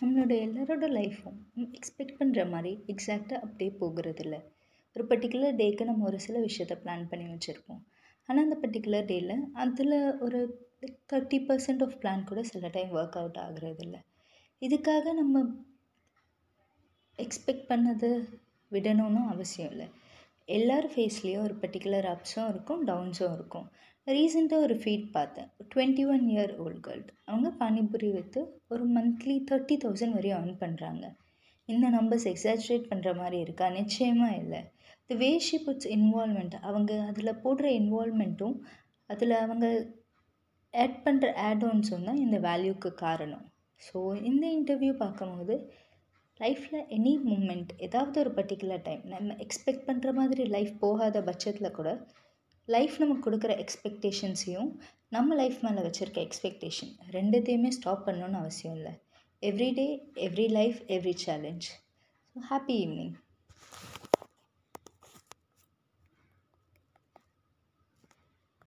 நம்மளோட எல்லாரோட லைஃப்பும் எக்ஸ்பெக்ட் பண்ணுற மாதிரி எக்ஸாக்டாக அப்படியே போகிறதில்ல. ஒரு பர்டிகுலர் டேக்கு நம்ம ஒரு சில விஷயத்த பிளான் பண்ணி வச்சுருப்போம். ஆனால் அந்த பர்டிகுலர் டேயில் அதில் ஒரு தேர்ட்டி பர்சன்ட் ஆஃப் பிளான் கூட சில டைம் ஒர்க் அவுட் ஆகுறதில்ல. இதுக்காக நம்ம எக்ஸ்பெக்ட் பண்ணதை விடணும்னு அவசியம் இல்லை. எல்லார் ஃபேஸ்லேயும் ஒரு பர்டிகுலர் அப்ஸும் இருக்கும் டவுன்ஸும் இருக்கும். ரீசெண்டாக ஒரு ஃபீட் பார்த்தேன். Twenty one year old girl அவங்க பானிபூரி விற்று ஒரு மந்த்லி தேர்ட்டி தௌசண்ட் வரையும் ஏர்ன் பண்ணுறாங்க இந்த நம்பர்ஸ் எக்ஸாஜரேட் பண்ணுற மாதிரி இருக்கா? நிச்சயமாக இல்லை. The way she puts involvement அவங்க அதில் போடுற இன்வால்மெண்ட்டும் அதில் அவங்க ஆட் பண்ணுற ஆட் ஆன்ஸும் தான் இந்த வேல்யூக்கு காரணம். ஸோ இந்த இன்டர்வியூ பார்க்கும்போது லைஃப்பில் எனி மூமெண்ட் ஏதாவது ஒரு பர்டிகுலர் டைம் நம்ம எக்ஸ்பெக்ட் பண்ணுற மாதிரி லைஃப் போகாத பட்சத்தில் கூட லைஃப் நமக்கு கொடுக்குற எக்ஸ்பெக்டேஷன்ஸையும் நம்ம லைஃப் மேலே வச்சுருக்க எக்ஸ்பெக்டேஷன் ரெண்டுத்தையுமே ஸ்டாப் பண்ணணும்னு அவசியம் இல்லை. Every day every life every challenge so happy evening